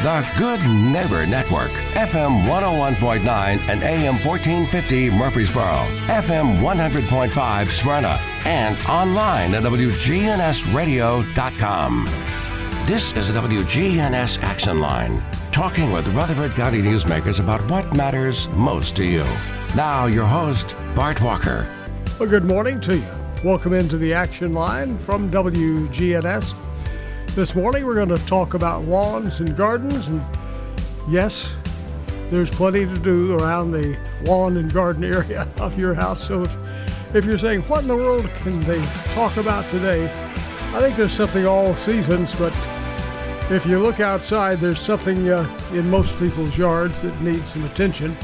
The Good Neighbor Network, FM 101.9 and AM 1450 Murfreesboro, FM 100.5 Smyrna, and online at WGNSradio.com. This is the WGNS Action Line, talking with Rutherford County newsmakers about what matters most to you. Now, your host, Bart Walker. Well, good morning to you. Welcome into the Action Line from WGNS. This morning we're going to talk about lawns and gardens, and yes, there's plenty to do around the lawn and garden area of your house. So if, if you're saying, what in the world can they talk about today? I think there's something all seasons, but if you look outside, there's something uh, in most people's yards that needs some attention,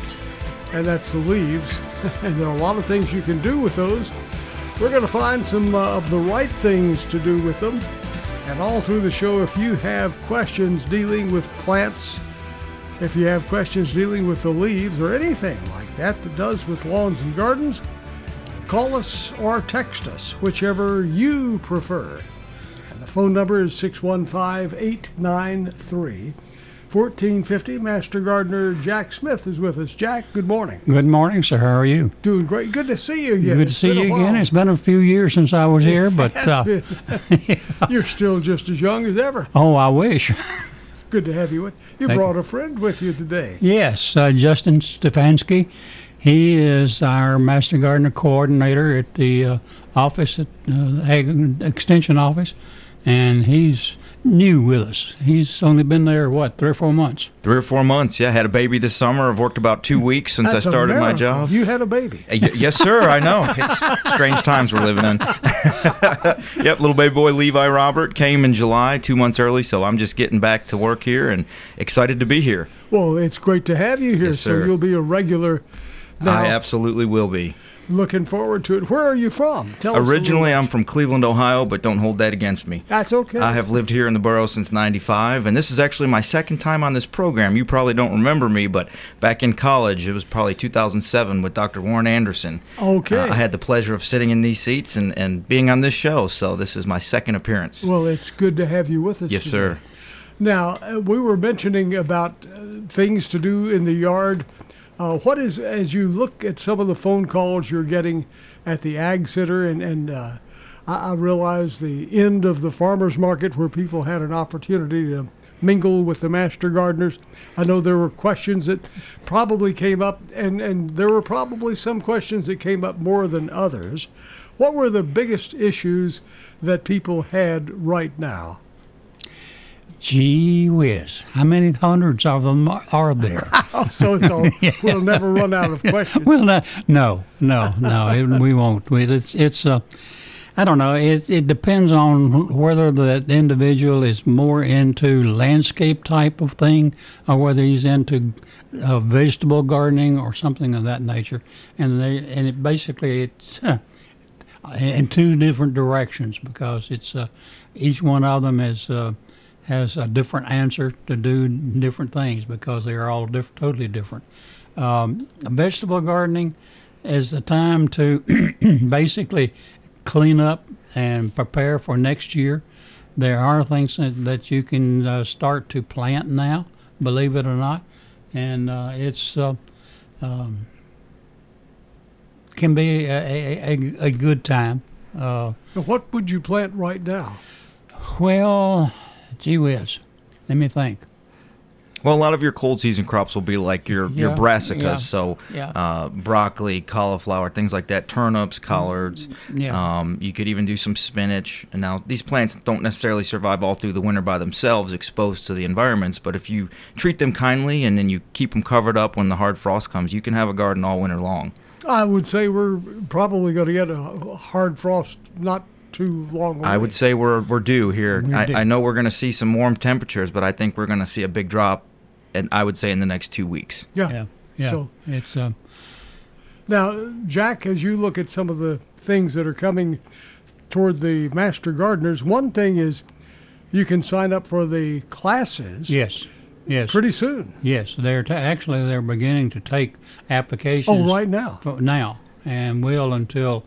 and that's the leaves. and there are a lot of things you can do with those. We're going to find some uh, of the right things to do with them and all through the show, if you have questions dealing with plants, if you have questions dealing with the leaves or anything like that that does with lawns and gardens, call us or text us, whichever you prefer. And the phone number is 615 893 1450. Master Gardener Jack Smith is with us. Jack, good morning. Good morning, sir. How are you? Doing great. Good to see you again. Good to see you again. It's been a few years since I was here, but uh. You're still just as young as ever. oh, I wish. Good to have you with. You Thank brought a friend with you today. yes, uh, Justin Stefanski. He is our master gardener coordinator at the uh, office at uh, Ag Extension office, and he's new with us. He's only been there what three or four months. Three or four months. Yeah, had a baby this summer. I've worked about two weeks since That's I a started my job. You had a baby. Uh, y- yes, sir. I know. It's strange times we're living in. yep, little baby boy Levi Robert came in July, two months early. So I'm just getting back to work here and excited to be here. Well, it's great to have you here. Yes, so sir. you'll be a regular. Now, I absolutely will be. Looking forward to it. Where are you from? Tell Originally, I'm from Cleveland, Ohio, but don't hold that against me. That's okay. I have lived here in the borough since 95, and this is actually my second time on this program. You probably don't remember me, but back in college, it was probably 2007 with Dr. Warren Anderson. Okay. Uh, I had the pleasure of sitting in these seats and, and being on this show, so this is my second appearance. Well, it's good to have you with us. yes, today. sir. Now, uh, we were mentioning about uh, things to do in the yard. Uh, what is, as you look at some of the phone calls you're getting at the Ag Center, and, and uh, I, I realize the end of the farmers market where people had an opportunity to mingle with the master gardeners. I know there were questions that probably came up, and, and there were probably some questions that came up more than others. What were the biggest issues that people had right now? Gee whiz! How many hundreds of them are- there? Oh, so it's all, we'll never run out of questions. well, no, no, no, no it, we won't. It's it's uh, I don't know. It it depends on whether that individual is more into landscape type of thing, or whether he's into uh, vegetable gardening or something of that nature. And they and it basically it's in two different directions because it's uh, each one of them is. Has a different answer to do different things because they are all diff- totally different. Um, vegetable gardening is the time to basically clean up and prepare for next year. There are things that, that you can uh, start to plant now, believe it or not, and uh, it's uh, um, can be a, a, a, a good time. Uh, What would you plant right now? well, gee whiz, let me think. Well, a lot of your cold season crops will be like your, your brassicas, yeah, so yeah. uh, broccoli, cauliflower, things like that, turnips, collards. Yeah. Um, you could even do some spinach. And now these plants don't necessarily survive all through the winter by themselves, exposed to the environments. But if you treat them kindly and then you keep them covered up when the hard frost comes, you can have a garden all winter long. I would say we're probably going to get a hard frost not too long away. I would say we're we're due here. We're I, due. I know we're going to see some warm temperatures, but I think we're going to see a big drop. And I would say in the next two weeks. Yeah. Yeah, yeah. So it's um, now, Jack, as you look at some of the things that are coming toward the master gardeners, one thing is you can sign up for the classes yes, yes, pretty soon. yes. They're ta actually they're beginning to take applications. Oh, right now. for- now, and will until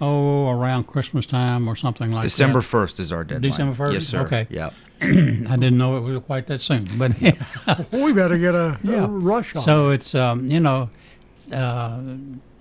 oh around Christmas time or something like that. December first is our deadline. December 1st? Yes, sir. Okay. Yeah. I didn't know it was quite that soon, but we better get a, Yeah. a rush on. so it's um, you know, uh,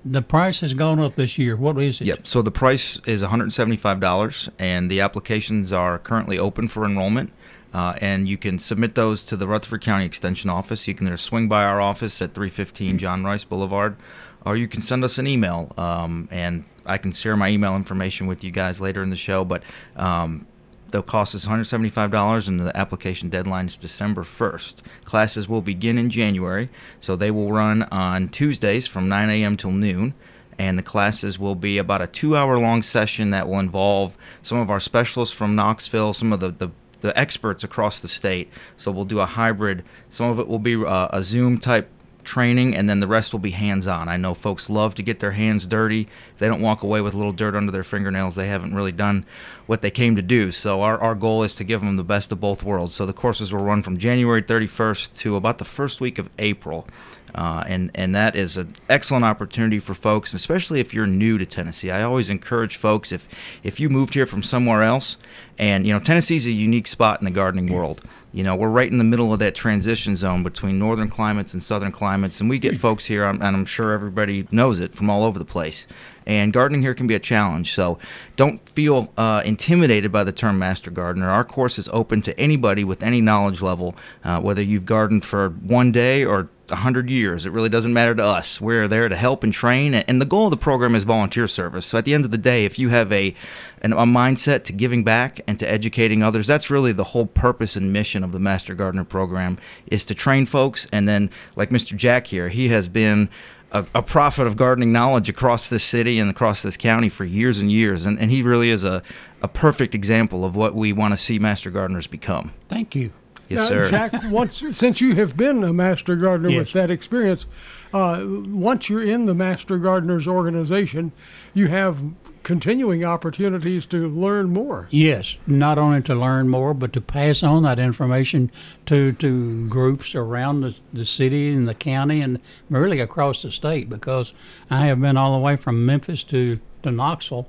the price has gone up this year. What is it? Yep. So the price is $175, and the applications are currently open for enrollment. Uh, and you can submit those to the Rutherford County Extension Office. You can either swing by our office at 315 John Rice Boulevard, or you can send us an email. Um, and I can share my email information with you guys later in the show. But um, They'll cost us $175, and the application deadline is December 1st. Classes will begin in January, so they will run on Tuesdays from 9 a.m. till noon. And the classes will be about a two hour long session that will involve some of our specialists from Knoxville, some of the, the, the experts across the state. So we'll do a hybrid. Some of it will be uh, a Zoom type training, and then the rest will be hands on. I know folks love to get their hands dirty. If they don't walk away with a little dirt under their fingernails, they haven't really done what they came to do. So, our, our goal is to give them the best of both worlds. So, the courses will run from January 31st to about the first week of April. Uh, and and that is an excellent opportunity for folks, especially if you're new to Tennessee. I always encourage folks if if you moved here from somewhere else, and you know Tennessee's a unique spot in the gardening world. You know we're right in the middle of that transition zone between northern climates and southern climates, and we get folks here, and I'm sure everybody knows it from all over the place. And gardening here can be a challenge, so don't feel uh, intimidated by the term master gardener. Our course is open to anybody with any knowledge level, uh, whether you've gardened for one day or 100 years. It really doesn't matter to us. We're there to help and train. And the goal of the program is volunteer service. So at the end of the day, if you have a, an, a mindset to giving back and to educating others, that's really the whole purpose and mission of the Master Gardener program is to train folks. And then, like Mr. Jack here, he has been a, a, prophet of gardening knowledge across this city and across this county for years and years. And, and he really is a, a perfect example of what we want to see Master Gardeners become. Thank you. Yes, now, sir. Jack, once since you have been a master gardener Yes. with that experience, uh, once you're in the Master Gardeners organization, you have continuing opportunities to learn more. Yes, not only to learn more, but to pass on that information to to groups around the, the city and the county and really across the state. Because I have been all the way from Memphis to to Knoxville.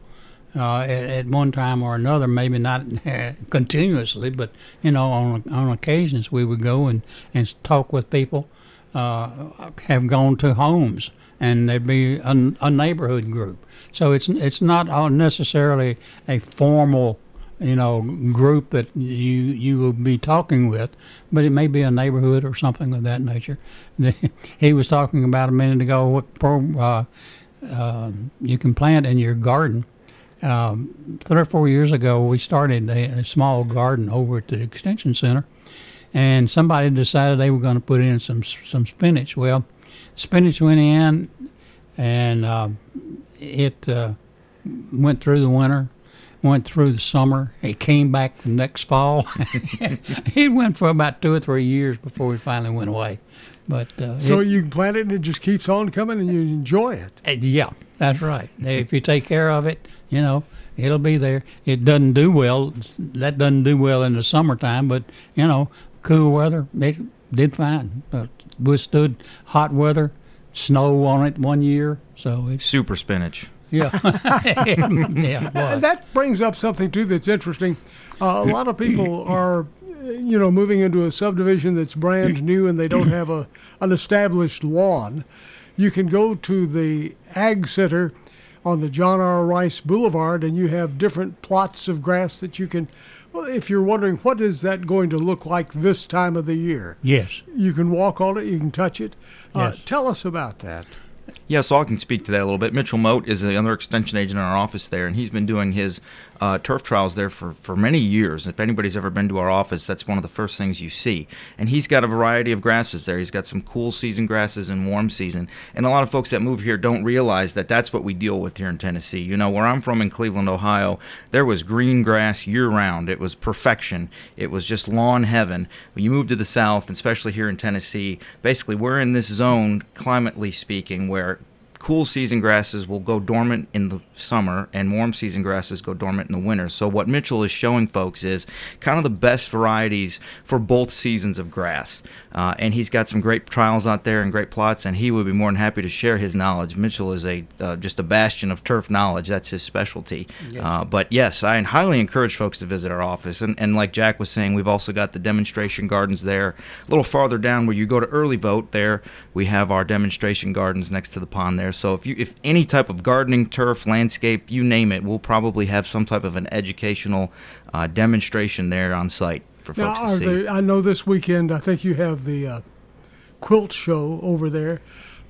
Uh, at, at one time or another, maybe not continuously, but you know, on on occasions we would go and, and talk with people. Uh, have gone to homes, and there'd be a, a neighborhood group. So it's it's not necessarily a formal, you know, group that you you will be talking with, but it may be a neighborhood or something of that nature. he was talking about a minute ago what pro, uh, uh, you can plant in your garden. Um, three or four years ago, we started a, a small garden over at the extension center, and somebody decided they were going to put in some some spinach. Well, spinach went in, and uh, it uh, went through the winter, went through the summer. It came back the next fall. it went for about two or three years before it finally went away. But uh, So it- you can plant it and it just keeps on coming and you enjoy it. uh, Yeah, that's right. If you take care of it, you know, it'll be there. It doesn't do well. That doesn't do well in the summertime, but you know, cool weather, it did fine. Uh, withstood hot weather, snow on it one year, so it's Super spinach. yeah, yeah. it was. And that brings up something too that's interesting. Uh, a lot of people are, you know, moving into a subdivision that's brand new and they don't have a an established lawn. You can go to the Ag Center on the John R. Rice Boulevard, and you have different plots of grass that you can. Well, if you're wondering what is that going to look like this time of the year, Yes. you can walk on it, you can touch it. Uh, Yes. Tell us about that. Yeah, so I can speak to that a little bit. Mitchell Moat is the other extension agent in our office there, and he's been doing his uh, turf trials there for, for many years. If anybody's ever been to our office, that's one of the first things you see. And he's got a variety of grasses there. He's got some cool season grasses and warm season. And a lot of folks that move here don't realize that that's what we deal with here in Tennessee. You know, where I'm from in Cleveland, Ohio, there was green grass year round. It was perfection. It was just lawn heaven. When you move to the south, especially here in Tennessee, basically we're in this zone, climately speaking, where cool season grasses will go dormant in the summer and warm season grasses go dormant in the winter. So what Mitchell is showing folks is kind of the best varieties for both seasons of grass. Uh, and he's got some great trials out there and great plots, and he would be more than happy to share his knowledge. Mitchell is a uh, just a bastion of turf knowledge. That's his specialty. Yes. Uh, but yes, I highly encourage folks to visit our office. And, and like Jack was saying, we've also got the demonstration gardens there. A little farther down where you go to early vote there, we have our demonstration gardens next to the pond there. So if you if any type of gardening, turf, landscape, you name it, we'll probably have some type of an educational uh, demonstration there on site for now, folks to see. They, I know this weekend, I think you have the uh, quilt show over there,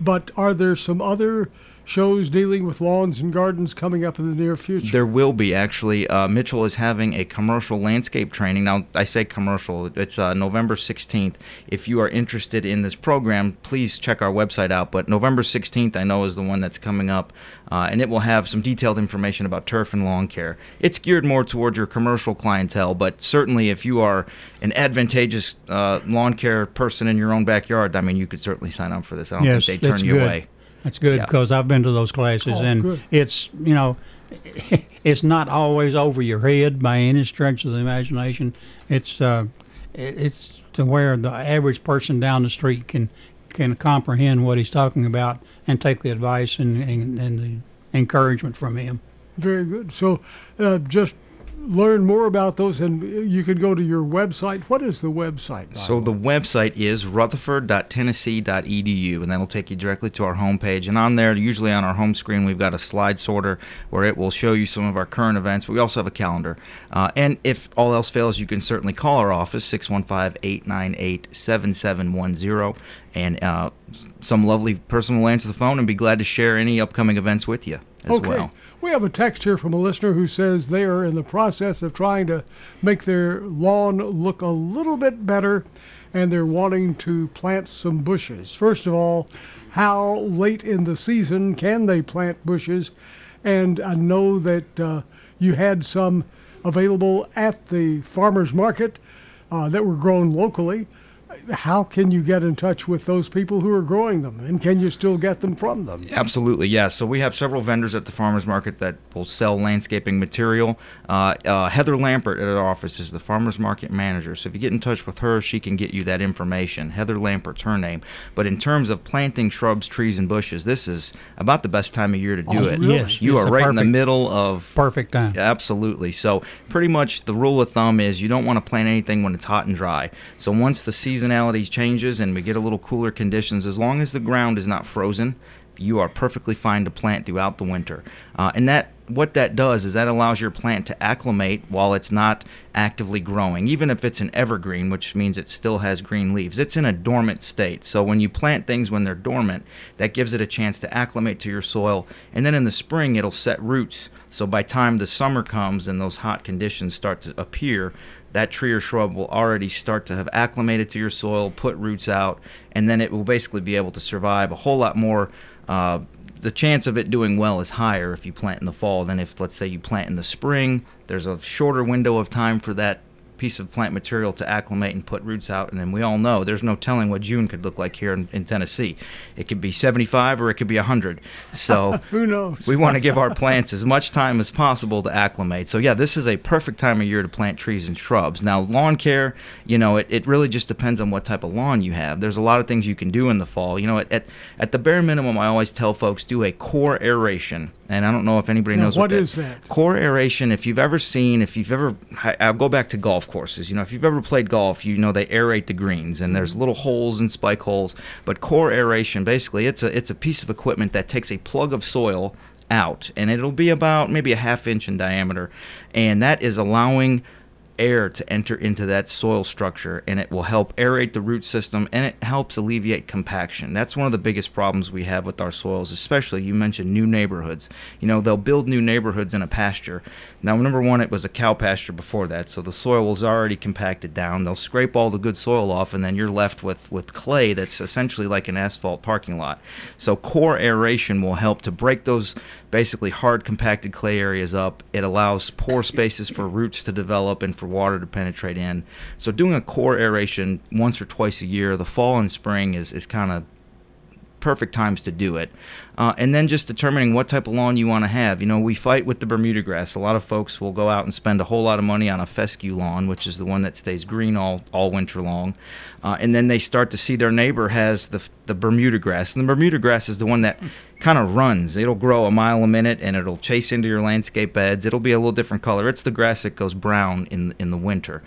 but are there some other shows dealing with lawns and gardens coming up in the near future? There will be actually. Uh, Mitchell is having a commercial landscape training. Now, I say commercial. It's uh, November 16th. If you are interested in this program, please check our website out. But November 16th, I know, is the one that's coming up, uh, and it will have some detailed information about turf and lawn care. It's geared more towards your commercial clientele, but certainly if you are an advantageous uh, lawn care person in your own backyard, I mean, you could certainly sign up for this. I don't yes, think they turn you good. away. That's good because I've been to those classes, Oh, and good. it's you know, it's not always over your head by any stretch of the imagination. It's uh, it's to where the average person down the street can can comprehend what he's talking about and take the advice and and, and the encouragement from him. Very good. So uh, just learn more about those, and you could go to your website. What is the website? So the the website is rutherford.tennessee.edu, and that'll take you directly to our homepage. And on there, usually on our home screen, we've got a slide sorter where it will show you some of our current events. But we also have a calendar. Uh, and if all else fails, you can certainly call our office 615-898-7710, and uh, some lovely person will answer the phone and be glad to share any upcoming events with you as okay. well. We have a text here from a listener who says they are in the process of trying to make their lawn look a little bit better and they're wanting to plant some bushes. First of all, how late in the season can they plant bushes? And I know that uh, you had some available at the farmer's market uh, that were grown locally. How can you get in touch with those people who are growing them? And can you still get them from them? Absolutely, yes. So we have several vendors at the farmers market that will sell landscaping material. Uh, uh, Heather Lampert at our office is the farmers market manager. So if you get in touch with her, she can get you that information. Heather Lampert's her name. But in terms of planting shrubs, trees, and bushes, this is about the best time of year to do Oh, it. really? Yes, You it's are the right in the middle of Perfect time. Absolutely. So, pretty much the rule of thumb is you don't want to plant anything when it's hot and dry. So, once the seasonality changes and we get a little cooler conditions, as long as the ground is not frozen, you are perfectly fine to plant throughout the winter. Uh, and that what that does is that allows your plant to acclimate while it's not actively growing, even if it's an evergreen, which means it still has green leaves. It's in a dormant state. So when you plant things when they're dormant, that gives it a chance to acclimate to your soil. And then in the spring, it'll set roots. So by time the summer comes and those hot conditions start to appear, that tree or shrub will already start to have acclimated to your soil, put roots out, and then it will basically be able to survive a whole lot more. Uh, the chance of it doing well is higher if you plant in the fall than if, let's say, you plant in the spring. There's a shorter window of time for that piece of plant material to acclimate and put roots out. And then we all know there's no telling what June could look like here in, in Tennessee. It could be 75 or it could be 100. So Who knows? we want to give our plants as much time as possible to acclimate. So yeah, this is a perfect time of year to plant trees and shrubs. Now lawn care, you know, it, it really just depends on what type of lawn you have. There's a lot of things you can do in the fall. You know, at, at, at the bare minimum, I always tell folks do a core aeration. And I don't know if anybody Now, knows what what, is that? Core aeration, if you've ever seen, if you've ever, I- I'll go back to golf courses. You know, if you've ever played golf, you know they aerate the greens, and there's little holes and spike holes. But core aeration, basically, it's a it's a piece of equipment that takes a plug of soil out, and it'll be about maybe a half inch in diameter, and that is allowing air to enter into that soil structure and it will help aerate the root system and it helps alleviate compaction. That's one of the biggest problems we have with our soils, especially you mentioned new neighborhoods. You know, they'll build new neighborhoods in a pasture. Now, number one, it was a cow pasture before that, so the soil was already compacted down. They'll scrape all the good soil off and then you're left with, with clay that's essentially like an asphalt parking lot. So, core aeration will help to break those basically hard compacted clay areas up. It allows pore spaces for roots to develop and for water to penetrate in. So doing a core aeration once or twice a year, the fall and spring is, is kind of perfect times to do it. Uh, and then just determining what type of lawn you want to have. You know, we fight with the Bermuda grass. A lot of folks will go out and spend a whole lot of money on a fescue lawn, which is the one that stays green all, all winter long. Uh, and then they start to see their neighbor has the, the Bermuda grass. And the Bermuda grass is the one that kind of runs. It'll grow a mile a minute and it'll chase into your landscape beds. It'll be a little different color. It's the grass that goes brown in in the winter.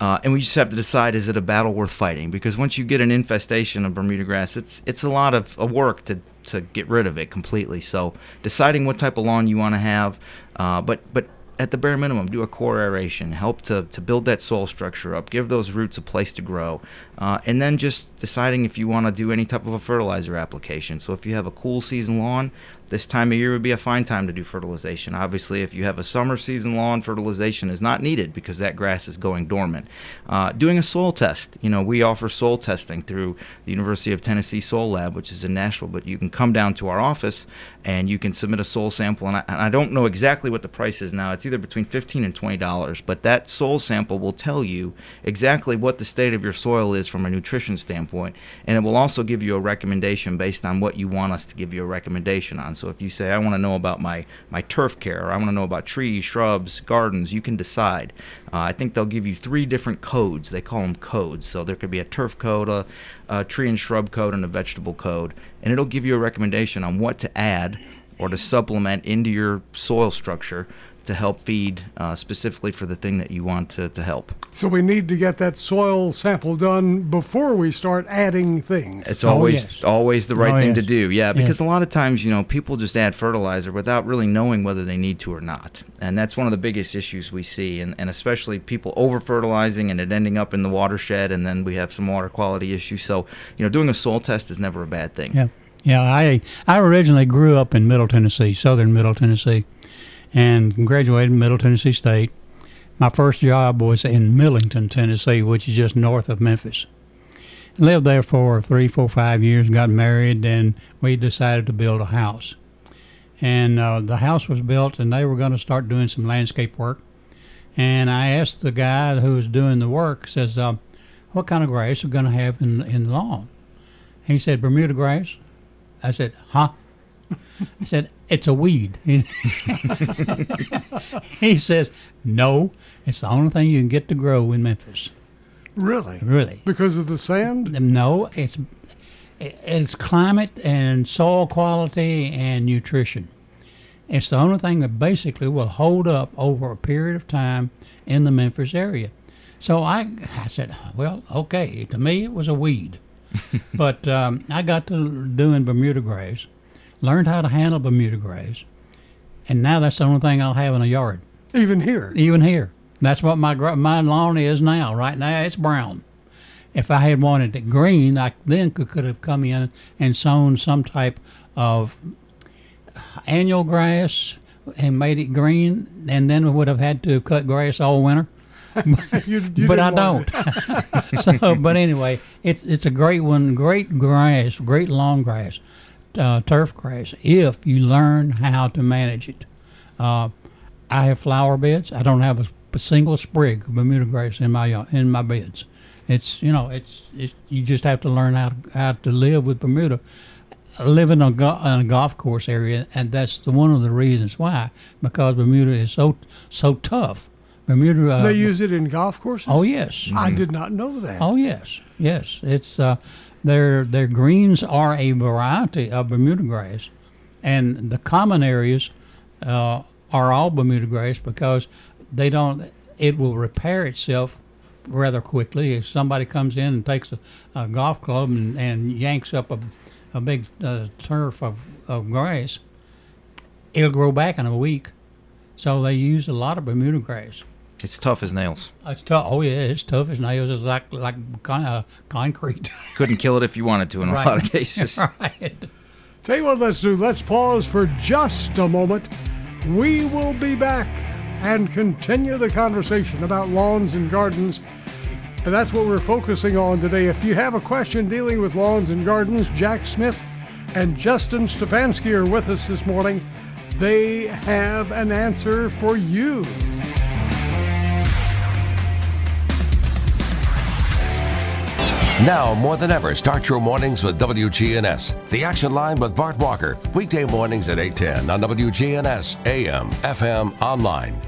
Uh, and we just have to decide is it a battle worth fighting? Because once you get an infestation of Bermuda grass, it's it's a lot of, of work to to get rid of it completely. So deciding what type of lawn you want to have, uh, but but at the bare minimum, do a core aeration, help to, to build that soil structure up, give those roots a place to grow, uh, and then just deciding if you want to do any type of a fertilizer application. So if you have a cool season lawn, this time of year would be a fine time to do fertilization. Obviously, if you have a summer season lawn, fertilization is not needed because that grass is going dormant. Uh, doing a soil test, you know, we offer soil testing through the University of Tennessee Soil Lab, which is in Nashville, but you can come down to our office and you can submit a soil sample. And I, and I don't know exactly what the price is now. It's either between 15 and $20, but that soil sample will tell you exactly what the state of your soil is from a nutrition standpoint. And it will also give you a recommendation based on what you want us to give you a recommendation on. So if you say, I want to know about my, my turf care, or I want to know about trees, shrubs, gardens, you can decide. Uh, I think they'll give you three different codes. They call them codes. So there could be a turf code, a, a tree and shrub code, and a vegetable code. And it'll give you a recommendation on what to add or to supplement into your soil structure to help feed uh, specifically for the thing that you want to, to help. So we need to get that soil sample done before we start adding things. It's always yes. always the right Oh, thing to do. Yeah, because Yes. a lot of times, you know, people just add fertilizer without really knowing whether they need to or not. And that's one of the biggest issues we see and, and especially people over fertilizing and it ending up in the watershed and then we have some water quality issues. So, you know, doing a soil test is never a bad thing. Yeah, yeah. I I originally grew up in Middle Tennessee, southern Middle Tennessee, and graduated Middle Tennessee State. My first job was in Millington, Tennessee, which is just north of Memphis. Lived there for three, four, five years. Got married, and we decided to build a house. And uh, the house was built, and they were going to start doing some landscape work. And I asked the guy who was doing the work, says, uh, "What kind of grass are we going to have in in the lawn?" He said, Bermuda grass. I said, huh? I said, it's a weed. he says, no, it's the only thing you can get to grow in Memphis. Really? Really? Because of the sand? No, it's it's climate and soil quality and nutrition. It's the only thing that basically will hold up over a period of time in the Memphis area. So I, I said, well, okay. To me, it was a weed, but um, I got to doing Bermuda grass, learned how to handle Bermuda grass, and now that's the only thing I'll have in a yard, Even here. even here. That's what my my lawn is now. Right now, it's brown. If I had wanted it green, I then could, could have come in and sown some type of annual grass and made it green, and then we would have had to have cut grass all winter. You, you but I don't. so, but anyway, it's it's a great one, great grass, great long grass, uh, turf grass. If you learn how to manage it, uh, I have flower beds. I don't have a, a single sprig of Bermuda grass in my in my beds. It's you know it's, it's you just have to learn how to, how to live with Bermuda. I live in a, go- in a golf course area, and that's the, one of the reasons why. Because Bermuda is so so tough. Bermuda. Uh, They use it in golf courses? oh yes. I did not know that. Oh yes, yes. It's uh, their their greens are a variety of Bermuda grass, and the common areas uh, are all Bermuda grass because they don't. It will repair itself rather quickly if somebody comes in and takes a, a golf club and, and yanks up a, a big uh, turf of, of grass. It'll grow back in a week, so they use a lot of Bermuda grass. It's tough as nails. It's tough. Oh yeah, it's tough as nails. It's like like con- uh, concrete. Couldn't kill it if you wanted to in a lot of cases. right. Tell you what, let's do. Let's pause for just a moment. We will be back and continue the conversation about lawns and gardens. And that's what we're focusing on today. If you have a question dealing with lawns and gardens, Jack Smith and Justin Stefanski are with us this morning. They have an answer for you. Now, more than ever, start your mornings with WGNS. The Action Line with Bart Walker. Weekday mornings at 810 on WGNS, AM, FM, online.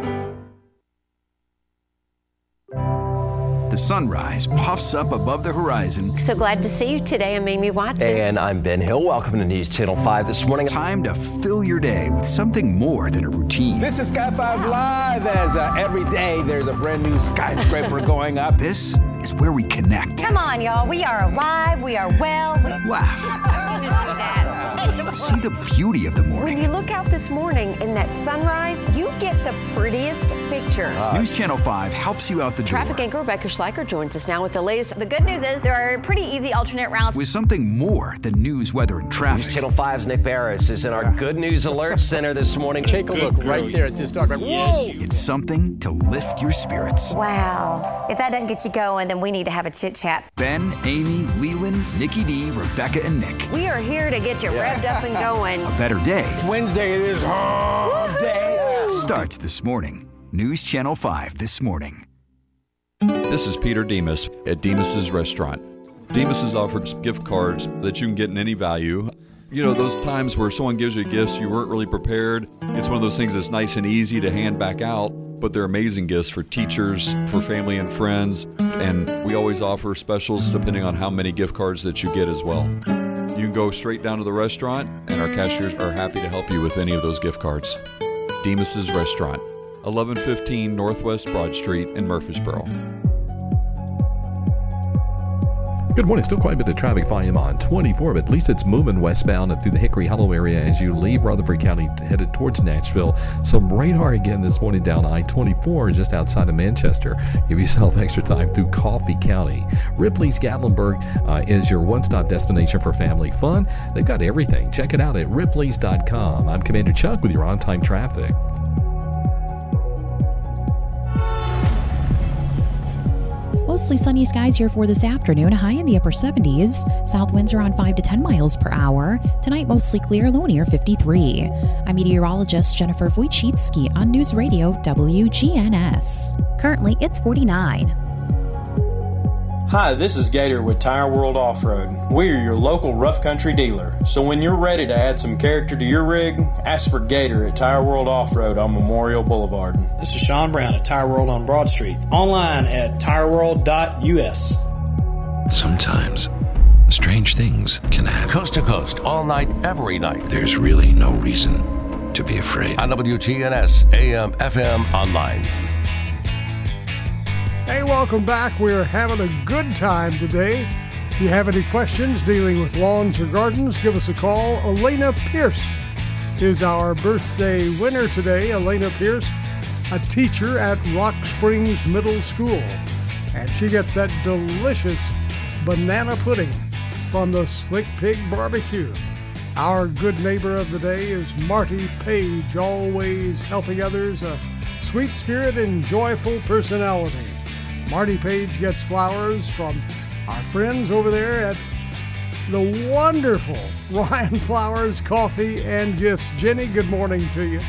The sunrise puffs up above the horizon. So glad to see you today. I'm Amy Watson. And I'm Ben Hill. Welcome to News Channel 5 this morning. Time to fill your day with something more than a routine. This is Sky 5 Live as uh, every day there's a brand new skyscraper going up. This is where we connect. Come on, y'all. We are alive. We are well. We- Laugh. See the beauty of the morning. when you look out this morning in that sunrise, you get the prettiest pictures. Uh, news Channel 5 helps you out the door Traffic anchor Rebecca Schleicher joins us now with the latest. The good news is there are pretty easy alternate routes. with something more than news, weather, and News traffic. Channel 5's Nick Beres is in our Good News Alert Center this morning. Take a look right there at this dog. Whoa! It's something to lift your spirits. Wow. If that doesn't get you going, then we need to have a chit chat. Ben, Amy, Leland, Nikki D, Rebecca, and Nick. We are here to get you revved up and going. A better day Wednesday it is hump day. starts this morning. News Channel 5 this morning. This is Peter Demos at Demos's Restaurant. Demos has offered gift cards that you can get in any value. You know, those times where someone gives you gifts you weren't really prepared. It's one of those things that's nice and easy to hand back out, but they're amazing gifts for teachers, for family and friends, and we always offer specials depending on how many gift cards that you get as well. You can go straight down to the restaurant, and our cashiers are happy to help you with any of those gift cards. Demos's Restaurant, 1115 Northwest Broad Street in Murfreesboro. Good morning. Still quite a bit of traffic volume on 24, but at least it's moving westbound up through the Hickory Hollow area as you leave Rutherford County headed towards Nashville. Some radar again this morning down I 24 just outside of Manchester. Give yourself extra time through Coffee County. Ripley's Gatlinburg uh, is your one stop destination for family fun. They've got everything. Check it out at ripleys.com. I'm Commander Chuck with your on time traffic. Mostly sunny skies here for this afternoon, high in the upper 70s. South winds are on 5 to 10 miles per hour. Tonight, mostly clear, low near 53. I'm meteorologist Jennifer Wojcicki on News Radio WGNS. Currently, it's 49. Hi, this is Gator with Tire World Off Road. We're your local rough country dealer. So when you're ready to add some character to your rig, ask for Gator at Tire World Off Road on Memorial Boulevard. This is Sean Brown at Tire World on Broad Street. Online at tireworld.us. Sometimes, strange things can happen. Coast to coast, all night, every night. There's really no reason to be afraid. On WGNS, AM, FM, online. Hey, welcome back. We're having a good time today. If you have any questions dealing with lawns or gardens, give us a call. Elena Pierce is our birthday winner today. Elena Pierce, a teacher at Rock Springs Middle School. And she gets that delicious banana pudding from the Slick Pig Barbecue. Our good neighbor of the day is Marty Page, always helping others, a sweet spirit and joyful personality. Marty Page gets flowers from our friends over there at the wonderful Ryan Flowers Coffee and Gifts. Jenny, good morning to you.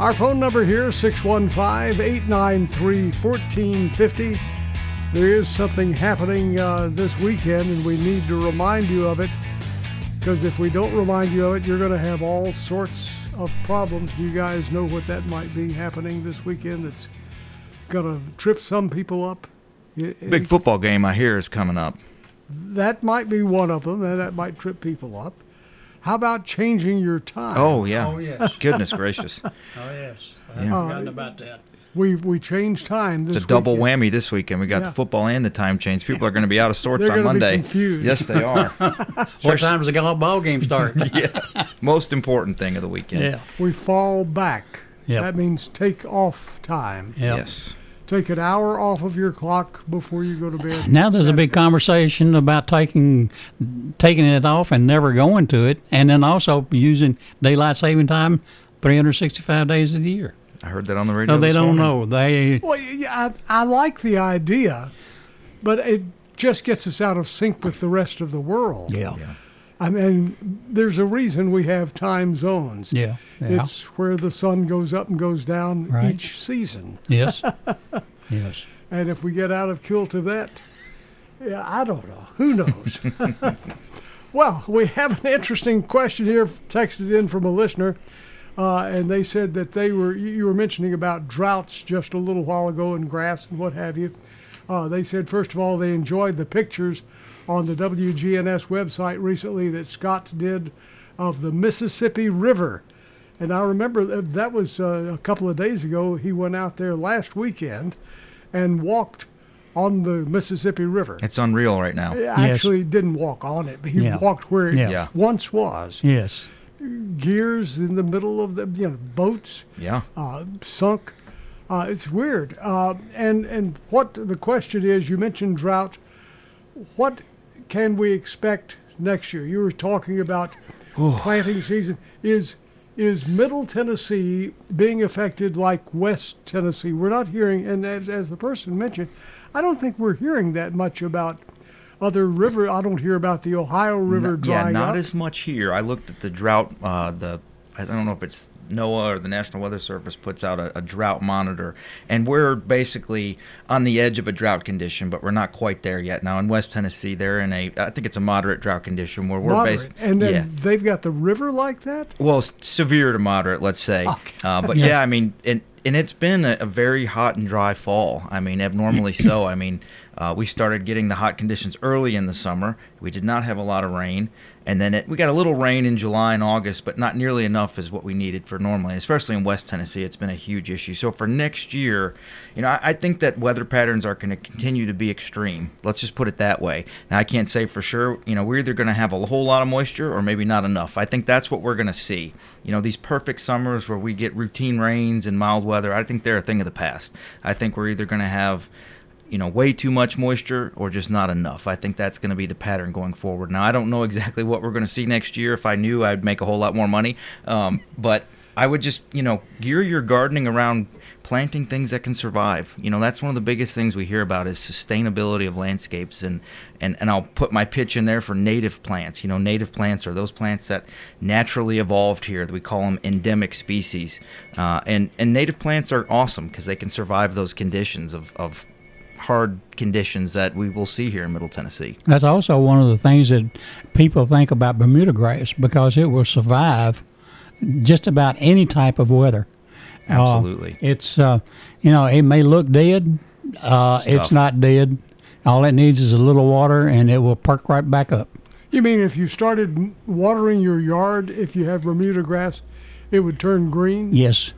Our phone number here 615-893-1450. There is something happening uh, this weekend and we need to remind you of it because if we don't remind you of it, you're going to have all sorts of problems. You guys know what that might be happening this weekend that's going to trip some people up. It- Big football game I hear is coming up. That might be one of them, and that might trip people up. How about changing your time? Oh yeah. Oh, yes. Goodness gracious. Oh, yes. I Yeah. have forgotten about that. We we changed time. This It's a double weekend. whammy this weekend. We got Yeah. the football and the time change. People are going to be out of sorts They're on gonna be Monday. confused. Yes, they are. What time does the golf ball game start? yeah. Most important thing of the weekend. Yeah. We fall back. Yep. That means take off time. Yep. Yes. Take an hour off of your clock before you go to bed. Now there's a big conversation about taking taking it off and never going to it, and then also using daylight saving time 365 days of the year. I heard that on the radio. No, they this don't morning. know. They Well, I, I like the idea, but it just gets us out of sync with the rest of the world. yeah. I mean, there's a reason we have time zones. Yeah, yeah. It's where the sun goes up and goes down Right. each season. Yes. yes. And if we get out of kilt of that, yeah, I don't know. Who knows? well, we have an interesting question here texted in from a listener. Uh, and they said that they were, you you were mentioning about droughts just a little while ago and grass and what have you. Uh, they said, first of all, they enjoyed the pictures on the WGNS website recently that Scott did of the Mississippi River. And I remember that, that was uh, a couple of days ago. He went out there last weekend and walked on the Mississippi River. It's unreal right now. He actually didn't walk on it, but he Yeah. walked where it Yeah. Yeah. once was. Yes. Gears in the middle of the you know boats Yeah. uh, sunk. Uh, it's weird. Uh, and and what the question is, you mentioned drought. What can we expect next year? You were talking about planting season. Is is Middle Tennessee being affected like West Tennessee? We're not hearing, and as, as the person mentioned, I don't think we're hearing that much about other river. I don't hear about the Ohio River N- yeah, not up. as much here. I looked at the drought. Uh, the I don't know if it's NOAA or the National Weather Service puts out a, a drought monitor, and we're basically on the edge of a drought condition, but we're not quite there yet. Now in West Tennessee, they're in a I think it's a moderate drought condition where we're Moderate. based. and then yeah. they've got the river like that. Well, severe to moderate, let's say. Uh, but Yeah. yeah. I mean, and and it's been a, a very hot and dry fall. I mean, abnormally so. I mean, uh, we started getting the hot conditions early in the summer. We did not have a lot of rain, and then it, we got a little rain in July and August, but not nearly enough as what we needed for normally. Especially in West Tennessee, it's been a huge issue. So for next year, you know, I, I think that weather patterns are going to continue to be extreme. Let's just put it that way. Now, I can't say for sure. You know, we're either going to have a whole lot of moisture or maybe not enough. I think that's what we're going to see. You know, these perfect summers where we get routine rains and mild weather, I think they're a thing of the past. I think we're either going to have you know, way too much moisture or just not enough. I think that's going to be the pattern going forward. Now, I don't know exactly what we're going to see next year. If I knew, I'd make a whole lot more money. Um, but I would just, you know, gear your gardening around planting things that can survive. You know, that's one of the biggest things we hear about is sustainability of landscapes. And, and, and I'll put my pitch in there for native plants. You know, native plants are those plants that naturally evolved here. We call them endemic species. Uh, and, and native plants are awesome because they can survive those conditions of, of hard conditions that we will see here in Middle Tennessee. That's also one of the things that people think about Bermuda grass because it will survive just about any type of weather. Uh, Absolutely. it's uh, you know it may look dead, uh, it's not dead. All it needs is a little water, and it will perk right back up. You mean if you started watering your yard, if you have Bermuda grass, it would turn green? Yes,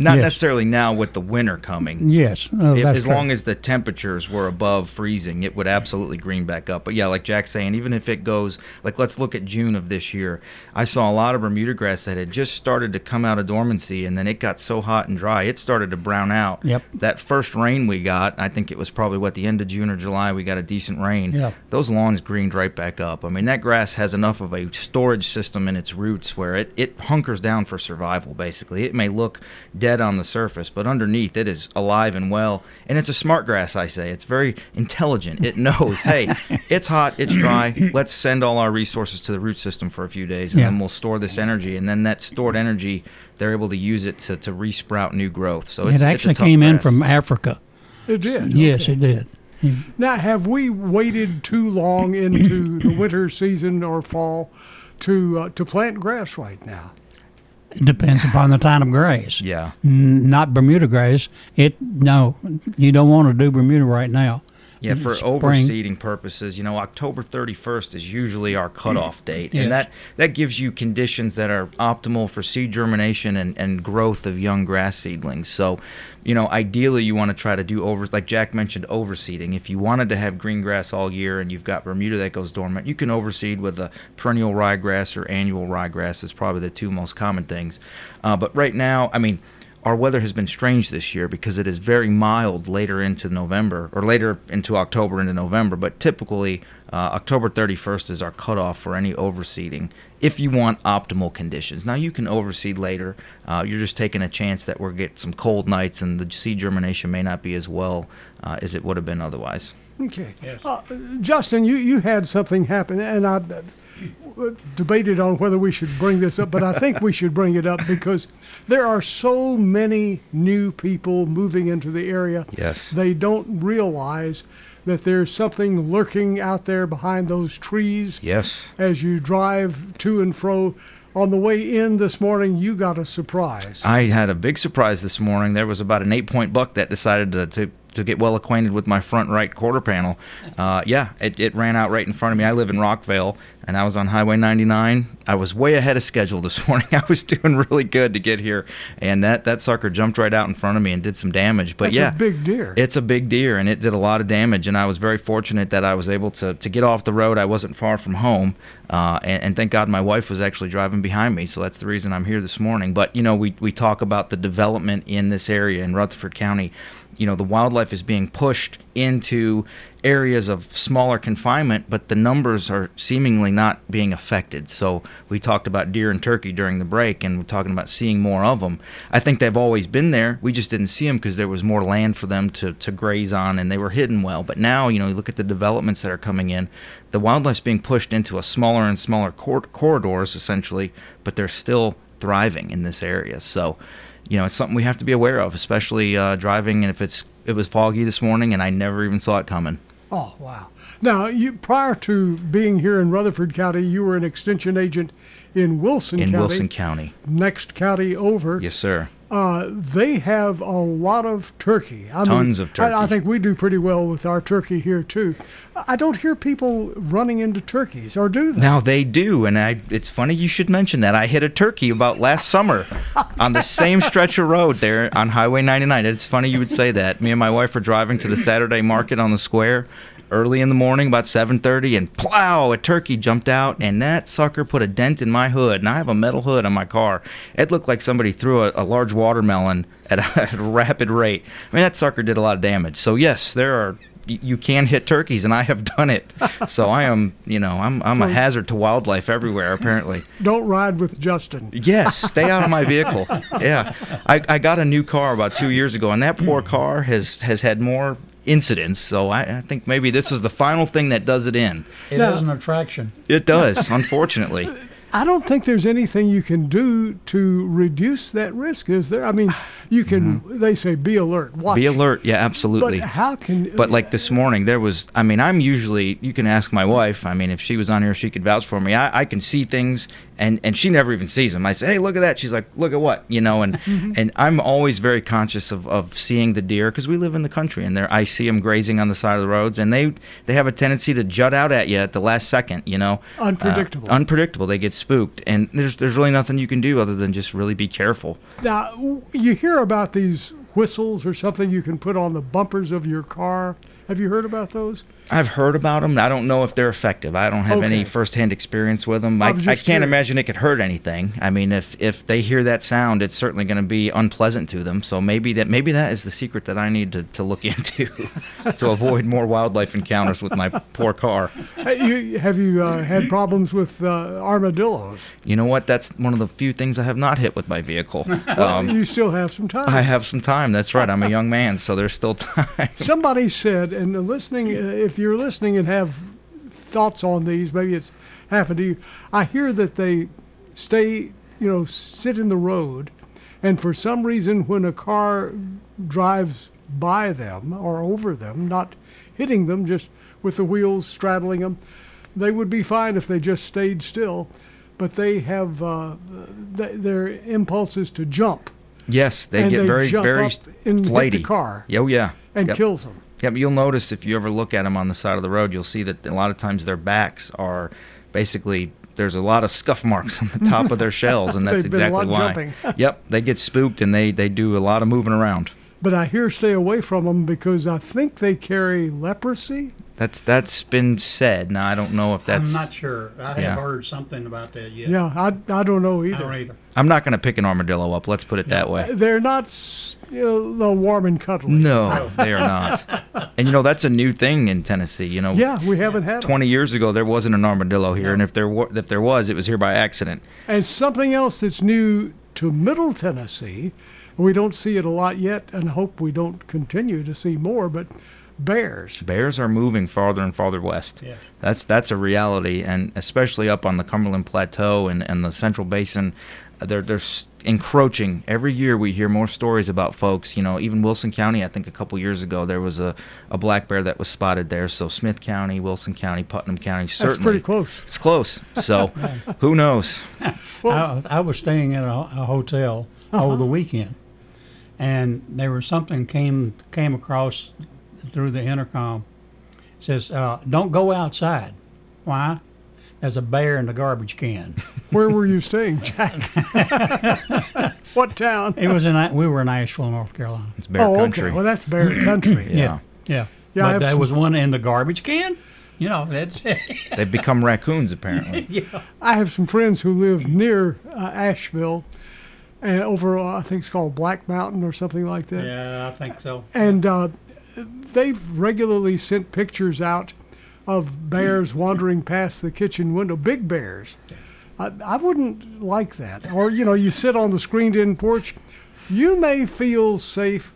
Not Yes. necessarily now with the winter coming. yes. Oh, that's as long as the temperatures were above freezing, it would absolutely green back up. But yeah, like Jack's saying, even if it goes, like let's look at June of this year, I saw a lot of Bermuda grass that had just started to come out of dormancy, and then it got so hot and dry, it started to brown out. Yep. That first rain we got, I think it was probably what the end of June or July, we got a decent rain. Yeah. Those lawns greened right back up. I mean, that grass has enough of a storage system in its roots where it, it hunkers down for survival, basically. It may look dead on the surface, but underneath it is alive and well. And it's a smart grass, I say. It's very intelligent. It knows, hey, it's hot, it's dry. Let's send all our resources to the root system for a few days, and Yeah. then we'll store this energy. And then that stored energy, they're able to use it to, to resprout new growth. So it's, it it's a actually tough came in from Africa. It did. Yes, okay. it did. Now, have we waited too long into the winter season or fall to uh, to plant grass right now? It depends upon the kind of grass. Yeah. N- Not Bermuda grass. It no, you don't want to do Bermuda right now. Yeah, for Spring. overseeding purposes, you know, October 31st is usually our cutoff date, Yes. and that that gives you conditions that are optimal for seed germination and, and growth of young grass seedlings. So, you know, ideally you want to try to do over, like Jack mentioned, overseeding. If you wanted to have green grass all year and you've got Bermuda that goes dormant, you can overseed with a perennial ryegrass or annual ryegrass. Is probably the two most common things. Uh, but right now, I mean our weather has been strange this year because it is very mild later into November or later into October into November. But typically, uh, October 31st is our cutoff for any overseeding if you want optimal conditions. Now, you can overseed later. Uh, you're just taking a chance that we'll get some cold nights and the seed germination may not be as well uh, as it would have been otherwise. Okay. Yes. Uh, Justin, you, you had something happen, and I debated on whether we should bring this up, but I think we should bring it up because there are so many new people moving into the area. Yes. They don't realize that there's something lurking out there behind those trees. Yes. As you drive to and fro. On the way in this morning, you got a surprise. I had a big surprise this morning. There was about an eight point buck that decided to, to to get well acquainted with my front right quarter panel. Uh, yeah, it, it ran out right in front of me. I live in Rockvale, and I was on Highway 99. I was way ahead of schedule this morning. I was doing really good to get here, and that, that sucker jumped right out in front of me and did some damage. But That's yeah, a big deer. It's a big deer, and it did a lot of damage. And I was very fortunate that I was able to, to get off the road. I wasn't far from home, uh, and, and thank God my wife was actually driving behind me. So that's the reason I'm here this morning. But you know, we we talk about the development in this area in Rutherford County you know the wildlife is being pushed into areas of smaller confinement, but the numbers are seemingly not being affected. So we talked about deer and turkey during the break, and we're talking about seeing more of them. I think they've always been there. We just didn't see them because there was more land for them to, to graze on, and they were hidden well. But now, you know, you look at the developments that are coming in. The wildlife's being pushed into a smaller and smaller cor- corridors, essentially, but they're still thriving in this area. So you know, it's something we have to be aware of, especially uh, driving. And if it's it was foggy this morning, and I never even saw it coming. Oh wow! Now, you prior to being here in Rutherford County, you were an extension agent in Wilson in County. Wilson County, next county over. Yes, sir. Uh, they have a lot of turkey. I Tons mean, of turkey. I, I, think we do pretty well with our turkey here too. I don't hear people running into turkeys, or do they? Now they do, and I, it's funny you should mention that. I hit a turkey about last summer on the same stretch of road there on Highway 99. It's funny you would say that. Me and my wife were driving to the Saturday market on the square, early in the morning, about 7:30, and plow, a turkey jumped out, and that sucker put a dent in my hood. And I have a metal hood on my car. It looked like somebody threw a, a large watermelon at a, at a rapid rate. I mean, that sucker did a lot of damage. So yes, there are you can hit turkeys, and I have done it. so I am, you know, I'm I'm so, a hazard to wildlife everywhere. Apparently. Don't ride with Justin. Yes, stay out of my vehicle. Yeah, I, I got a new car about two years ago, and that poor car has has had more incidents. So I, I, think maybe this is the final thing that does it in. It now, is an attraction. It does, unfortunately. I don't think there's anything you can do to reduce that risk, is there? I mean, you can. Mm-hmm. They say be alert. Watch. Be alert. Yeah, absolutely. But how can? But like this morning, there was. I mean, I'm usually. You can ask my wife. I mean, if she was on here, she could vouch for me. I, I can see things and and she never even sees them. I say, hey, look at that. She's like, look at what, you know. And mm-hmm. and I'm always very conscious of, of seeing the deer because we live in the country and there I see them grazing on the side of the roads and they they have a tendency to jut out at you at the last second, you know. Unpredictable. Uh, unpredictable. They get spooked and there's there's really nothing you can do other than just really be careful. Now you hear about these whistles or something you can put on the bumpers of your car. Have you heard about those? I've heard about them. I don't know if they're effective. I don't have okay. any firsthand experience with them. I, I, I can't imagine it could hurt anything. I mean, if if they hear that sound, it's certainly going to be unpleasant to them. So maybe that maybe that is the secret that I need to, to look into to avoid more wildlife encounters with my poor car. You, have you uh, had problems with uh, armadillos? You know what? That's one of the few things I have not hit with my vehicle. Um, you still have some time. I have some time. That's right. I'm a young man, so there's still time. Somebody said, and listening, uh, if you're listening and have thoughts on these, maybe it's happened to you. I hear that they stay, you know, sit in the road, and for some reason, when a car drives by them or over them, not hitting them, just with the wheels straddling them, they would be fine if they just stayed still. But they have uh, th- their impulses to jump. Yes, they get they very, very in flighty. The car. Oh yeah, and yep. kills them. Yeah, but you'll notice if you ever look at them on the side of the road, you'll see that a lot of times their backs are basically there's a lot of scuff marks on the top of their shells, and that's exactly why. yep, they get spooked and they they do a lot of moving around. But I hear stay away from them because I think they carry leprosy. That's that's been said. Now I don't know if that's. I'm not sure. I have heard something about that yet. Yeah, I, I don't know either. I don't either. I'm not going to pick an armadillo up. Let's put it that way. Uh, they're not you know, the warm and cuddly. No, they are not. And you know that's a new thing in Tennessee. You know, Yeah, we haven't had 'em. 20 years ago there wasn't an armadillo here, and if there wa- if there was, it was here by accident. And something else that's new to Middle Tennessee, we don't see it a lot yet, and hope we don't continue to see more. But bears. Bears are moving farther and farther west. Yeah. That's that's a reality, and especially up on the Cumberland Plateau and, and the Central Basin, uh, they're they're encroaching. Every year we hear more stories about folks. You know, even Wilson County. I think a couple years ago there was a, a black bear that was spotted there. So Smith County, Wilson County, Putnam County. Certainly, it's pretty close. It's close. So who knows? I, I was staying at a, a hotel Uh-huh. over the weekend, and there was something came came across through the intercom. It says, uh, "Don't go outside." Why? There's a bear in the garbage can. Where were you staying, Jack? what town? It was in we were in Asheville, North Carolina. It's oh, okay. Well, that's bear country. Yeah, yeah. Yeah, I but there was one in the garbage can. You know, that's They've become raccoons apparently. yeah. I have some friends who live near uh, Asheville, and over uh, I think it's called Black Mountain or something like that. Yeah, I think so. And uh, they've regularly sent pictures out of bears wandering past the kitchen window, big bears. I, I wouldn't like that. Or, you know, you sit on the screened in porch, you may feel safe,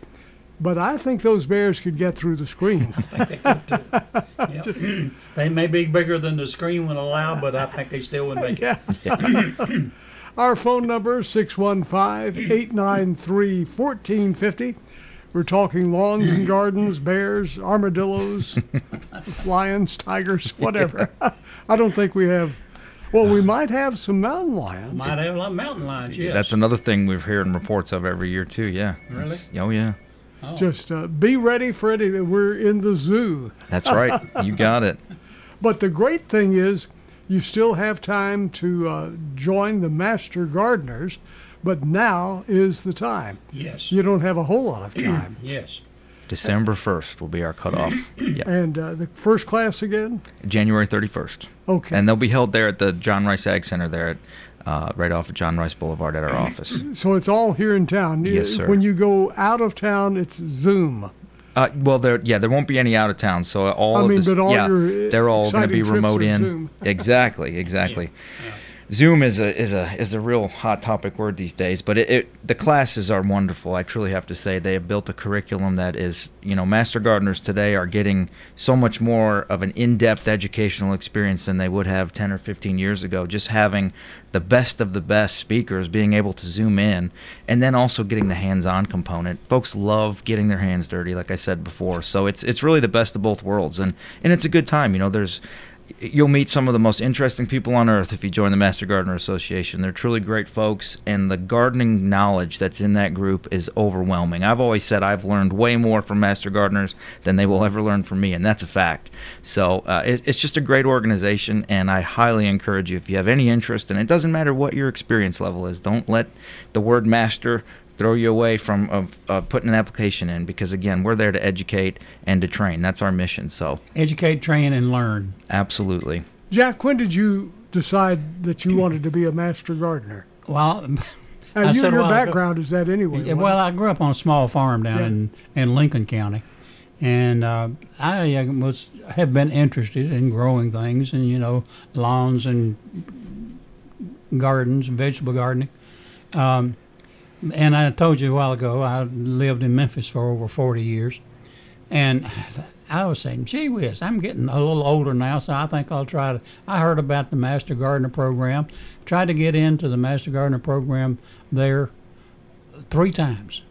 but I think those bears could get through the screen. I think they could too. Yep. they may be bigger than the screen would allow, but I think they still would make it. Our phone number is 615-893-1450. We're talking lawns and gardens, bears, armadillos, lions, tigers, whatever. I don't think we have. Well, we might have some mountain lions. Might have a lot of mountain lions, yes. That's another thing we're hearing reports of every year too. Yeah. Really? It's- oh yeah. Just uh, be ready for it. We're in the zoo. That's right. You got it. But the great thing is, you still have time to uh, join the master gardeners, but now is the time. Yes. You don't have a whole lot of time. yes. December 1st will be our cutoff. yeah. And uh, the first class again? January 31st. Okay. And they'll be held there at the John Rice Ag Center there at uh, right off of John Rice Boulevard at our office. So it's all here in town. Yes, sir. When you go out of town, it's Zoom. Uh, well, there, yeah, there won't be any out of town, so all I of mean, this, but all yeah, your, they're all going to be remote in. Zoom. exactly, exactly. Zoom is a is a is a real hot topic word these days, but it, it the classes are wonderful. I truly have to say they have built a curriculum that is you know master gardeners today are getting so much more of an in-depth educational experience than they would have 10 or 15 years ago. Just having the best of the best speakers being able to zoom in and then also getting the hands-on component. Folks love getting their hands dirty like I said before. So it's it's really the best of both worlds and and it's a good time. You know, there's you'll meet some of the most interesting people on earth if you join the Master Gardener Association. They're truly great folks, and the gardening knowledge that's in that group is overwhelming. I've always said I've learned way more from Master Gardeners than they will ever learn from me, and that's a fact. So uh, it, it's just a great organization, and I highly encourage you if you have any interest, and it doesn't matter what your experience level is, don't let the word master throw you away from of uh, putting an application in because again we're there to educate and to train that's our mission so Educate, train, and learn. absolutely Jack, when did you decide that you wanted to be a master gardener? Well, And I you, said your while ago- background is that anyway? Yeah, well, I grew up on a small farm down Yeah. in, in Lincoln County, and uh, I uh, was have been interested in growing things and you know lawns and gardens vegetable gardening. Um, and I told you a while ago I lived in Memphis for over forty years, and I was saying, gee whiz, I'm getting a little older now, so I think I'll try to. I heard about the Master Gardener program, tried to get into the Master Gardener program there three times.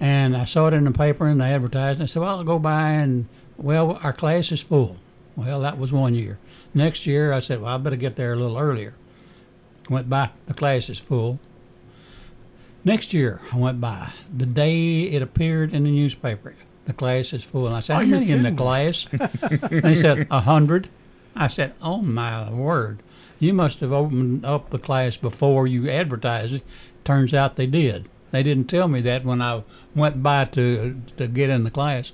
And I saw it in the paper and they advertised. And I said, well, I'll go by and, well, our class is full. Well, that was one year. Next year, I said, well, I better get there a little earlier. Went by, the class is full. Next year, I went by. The day it appeared in the newspaper, the class is full. And I said, Oh, how many in the class? and they said, a hundred. I said, oh my word. You must have opened up the class before you advertised it. Turns out they did. They didn't tell me that when I went by to to get in the class.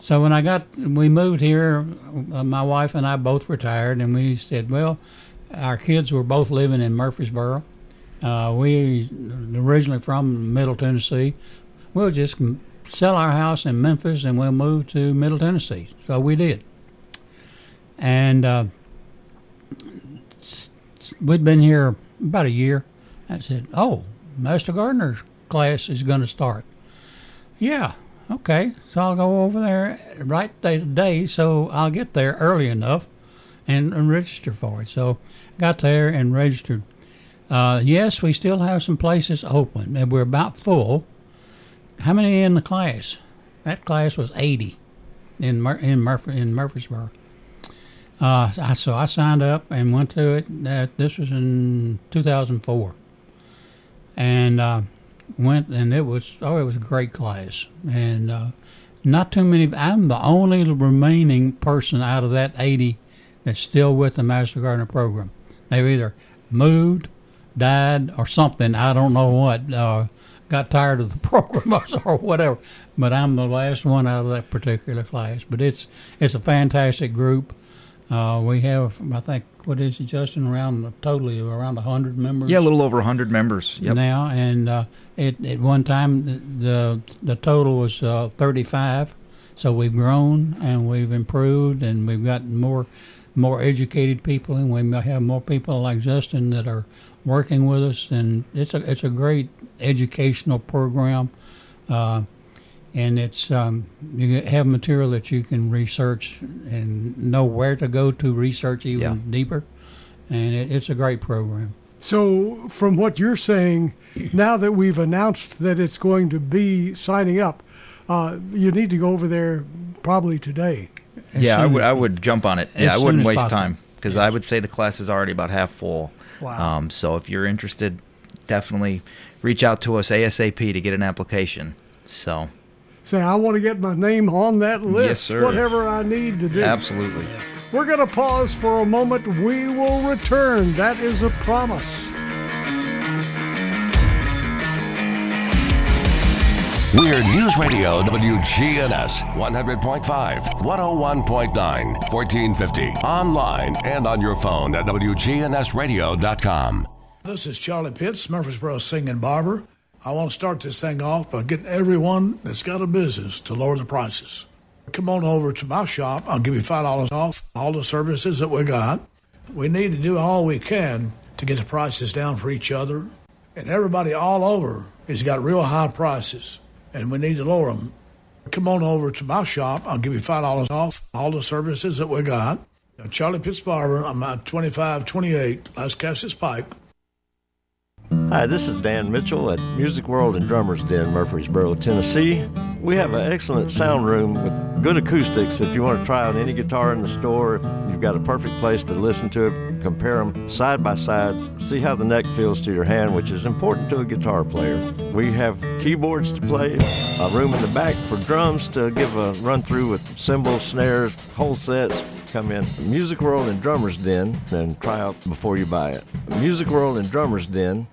So when I got, we moved here. Uh, my wife and I both retired, and we said, well, our kids were both living in Murfreesboro. Uh, we originally from Middle Tennessee. We'll just sell our house in Memphis and we'll move to Middle Tennessee. So we did. And uh, we'd been here about a year. I said, "Oh, Master Gardener's class is going to start." Yeah, okay. So I'll go over there right day to day, so I'll get there early enough and, and register for it. So got there and registered. Uh, yes, we still have some places open, and we're about full. How many in the class? That class was 80 in Mur- in, Murph- in Murfreesboro. Uh, so I signed up and went to it. This was in 2004, and uh, went and it was oh it was a great class and uh, not too many. I'm the only remaining person out of that 80 that's still with the Master Gardener program. They've either moved, died, or something. I don't know what. Uh, got tired of the program or whatever. But I'm the last one out of that particular class. But it's it's a fantastic group. Uh, we have, I think, what is it, Justin? Around totally around hundred members. Yeah, a little over hundred members yep. now, and uh, it, at one time the the, the total was uh, 35. So we've grown and we've improved, and we've gotten more more educated people, and we have more people like Justin that are working with us, and it's a it's a great educational program. Uh, and it's um, you have material that you can research and know where to go to research even yeah. deeper, and it, it's a great program. So, from what you're saying, now that we've announced that it's going to be signing up, uh, you need to go over there probably today. As yeah, I would. I would jump on it. Yeah, I wouldn't waste possible. time because yes. I would say the class is already about half full. Wow. Um, so if you're interested, definitely reach out to us ASAP to get an application. So say, I want to get my name on that list. Yes, sir. Whatever I need to do. Absolutely. We're going to pause for a moment. We will return. That is a promise. We're News Radio WGNS 100.5, 101.9, 1450. Online and on your phone at WGNSradio.com. This is Charlie Pitts, Murfreesboro Singing Barber. I want to start this thing off by getting everyone that's got a business to lower the prices. Come on over to my shop. I'll give you $5 off all the services that we got. We need to do all we can to get the prices down for each other. And everybody all over has got real high prices, and we need to lower them. Um, come on over to my shop. I'll give you $5 off all the services that we got. Charlie Pitts Barber. I'm at 2528 Lascassas Pike. Hi, this is Dan Mitchell at Music World and Drummers Den, Murfreesboro, Tennessee. We have an excellent sound room with good acoustics. If you want to try out any guitar in the store, if you've got a perfect place to listen to it, compare them side by side, see how the neck feels to your hand, which is important to a guitar player. We have keyboards to play, a room in the back for drums to give a run through with cymbals, snares, whole sets come in Music World and Drummers Den and try out before you buy it. Music World and Drummers Den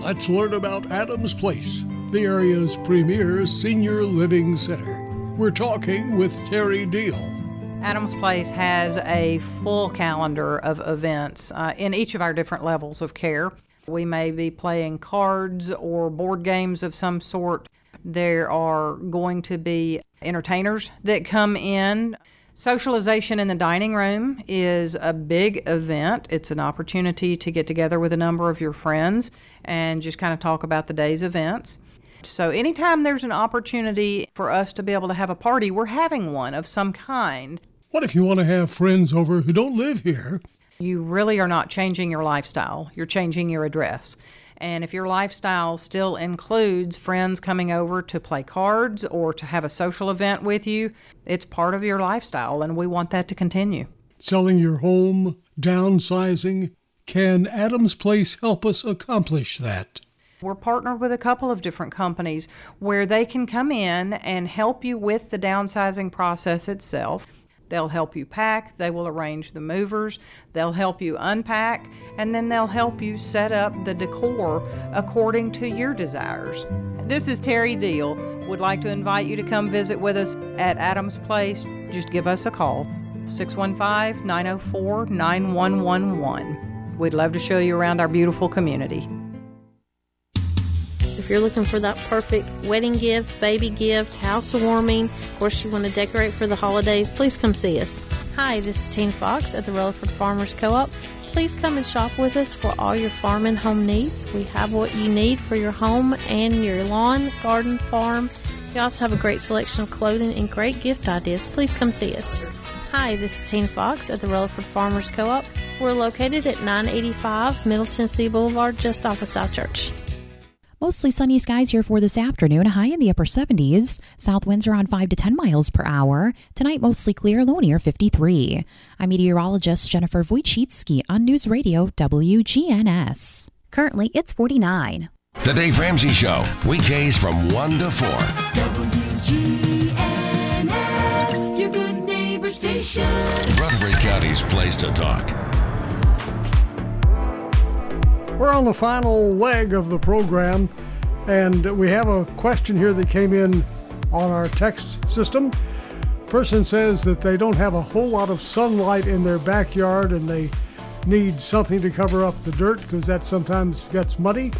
let's learn about Adams Place, the area's premier senior living center. We're talking with Terry Deal. Adams Place has a full calendar of events uh, in each of our different levels of care. We may be playing cards or board games of some sort. There are going to be entertainers that come in. Socialization in the dining room is a big event. It's an opportunity to get together with a number of your friends and just kind of talk about the day's events. So, anytime there's an opportunity for us to be able to have a party, we're having one of some kind. What if you want to have friends over who don't live here? You really are not changing your lifestyle, you're changing your address. And if your lifestyle still includes friends coming over to play cards or to have a social event with you, it's part of your lifestyle, and we want that to continue. Selling your home, downsizing, can Adams Place help us accomplish that? We're partnered with a couple of different companies where they can come in and help you with the downsizing process itself. They'll help you pack, they will arrange the movers, they'll help you unpack, and then they'll help you set up the decor according to your desires. This is Terry Deal. Would like to invite you to come visit with us at Adams Place. Just give us a call 615 904 9111. We'd love to show you around our beautiful community. If you're looking for that perfect wedding gift, baby gift, housewarming, of course you want to decorate for the holidays, please come see us. Hi, this is Tina Fox at the Rutherford Farmers Co-op. Please come and shop with us for all your farm and home needs. We have what you need for your home and your lawn, garden, farm. We also have a great selection of clothing and great gift ideas. Please come see us. Hi, this is Tina Fox at the Rutherford Farmers Co-op. We're located at 985 Middle Tennessee Boulevard, just off of South Church. Mostly sunny skies here for this afternoon, a high in the upper 70s. South winds around 5 to 10 miles per hour. Tonight, mostly clear, low near 53. I'm meteorologist Jennifer Wojcicki on News Radio WGNS. Currently, it's 49. The Dave Ramsey Show, weekdays from 1 to 4. WGNS, your good neighbor station. Rutherford County's place to talk. We're on the final leg of the program, and we have a question here that came in on our text system. Person says that they don't have a whole lot of sunlight in their backyard and they need something to cover up the dirt because that sometimes gets muddy.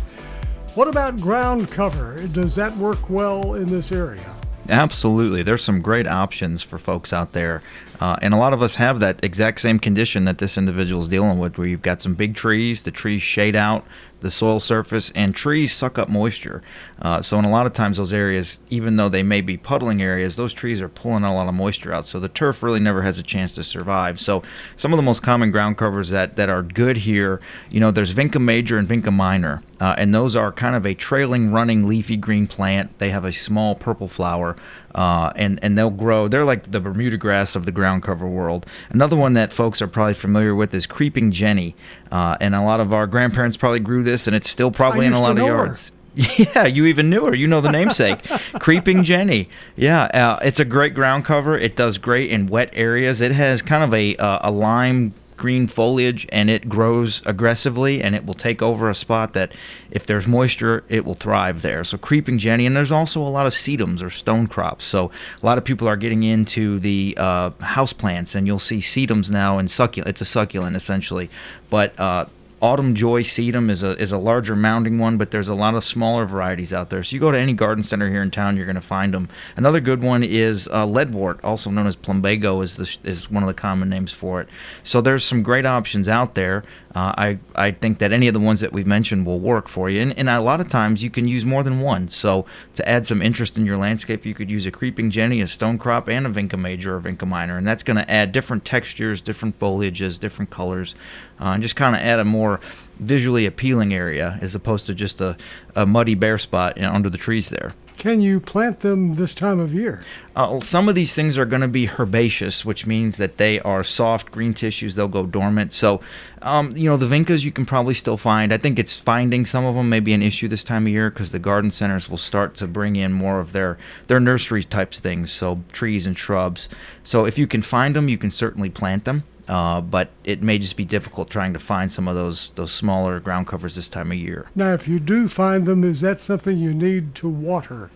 What about ground cover? Does that work well in this area? Absolutely. There's some great options for folks out there. Uh, and a lot of us have that exact same condition that this individual is dealing with, where you've got some big trees, the trees shade out the soil surface, and trees suck up moisture. Uh, so, in a lot of times, those areas, even though they may be puddling areas, those trees are pulling a lot of moisture out. So, the turf really never has a chance to survive. So, some of the most common ground covers that, that are good here, you know, there's Vinca major and Vinca minor. Uh, and those are kind of a trailing, running, leafy green plant. They have a small purple flower, uh, and and they'll grow. They're like the Bermuda grass of the ground cover world. Another one that folks are probably familiar with is creeping Jenny, uh, and a lot of our grandparents probably grew this, and it's still probably in a lot of yards. Yeah, you even knew her. You know the namesake, Creeping Jenny. Yeah, uh, it's a great ground cover. It does great in wet areas. It has kind of a uh, a lime green foliage and it grows aggressively and it will take over a spot that if there's moisture it will thrive there. So creeping jenny and there's also a lot of sedums or stone crops. So a lot of people are getting into the uh, house plants and you'll see sedums now and succulent it's a succulent essentially but uh, Autumn Joy sedum is a is a larger mounding one, but there's a lot of smaller varieties out there. So you go to any garden center here in town, you're going to find them. Another good one is uh, leadwort, also known as plumbago, is the, is one of the common names for it. So there's some great options out there. Uh, I I think that any of the ones that we've mentioned will work for you, and, and a lot of times you can use more than one. So to add some interest in your landscape, you could use a creeping jenny, a stone crop, and a vinca major or vinca minor, and that's going to add different textures, different foliages, different colors, uh, and just kind of add a more visually appealing area as opposed to just a, a muddy bare spot you know, under the trees there. Can you plant them this time of year? Uh, some of these things are going to be herbaceous, which means that they are soft green tissues. They'll go dormant. So, um, you know, the vincas you can probably still find. I think it's finding some of them may be an issue this time of year because the garden centers will start to bring in more of their their nursery types things, so trees and shrubs. So if you can find them, you can certainly plant them. Uh, but it may just be difficult trying to find some of those those smaller ground covers this time of year. Now, if you do find them, is that something you need to water?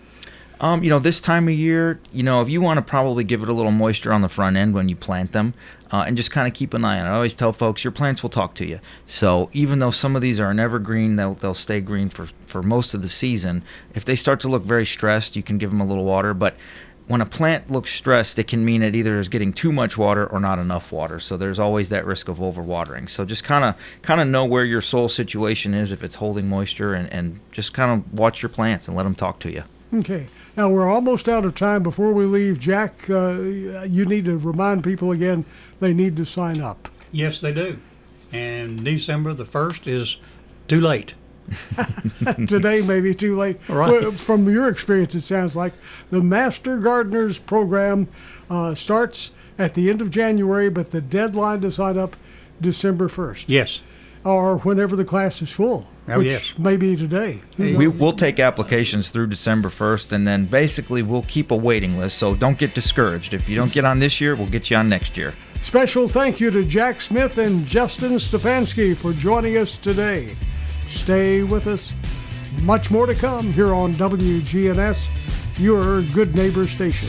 Um, you know, this time of year, you know, if you want to probably give it a little moisture on the front end when you plant them, uh, and just kind of keep an eye on it. I always tell folks your plants will talk to you. So even though some of these are an evergreen, they'll they'll stay green for for most of the season. If they start to look very stressed, you can give them a little water, but when a plant looks stressed, it can mean it either is getting too much water or not enough water. So there's always that risk of overwatering. So just kind of kind of know where your soil situation is if it's holding moisture, and, and just kind of watch your plants and let them talk to you. Okay. Now we're almost out of time. Before we leave, Jack, uh, you need to remind people again they need to sign up. Yes, they do. And December the 1st is too late. Today may be too late. Right. From your experience, it sounds like the Master Gardeners program uh, starts at the end of January, but the deadline to sign up December 1st. Yes. Or whenever the class is full. Oh, which yes. Maybe today. We, will take applications through December 1st, and then basically we'll keep a waiting list. So don't get discouraged. If you don't get on this year, we'll get you on next year. Special thank you to Jack Smith and Justin Stefanski for joining us today. Stay with us. Much more to come here on WGNS, your good neighbor station.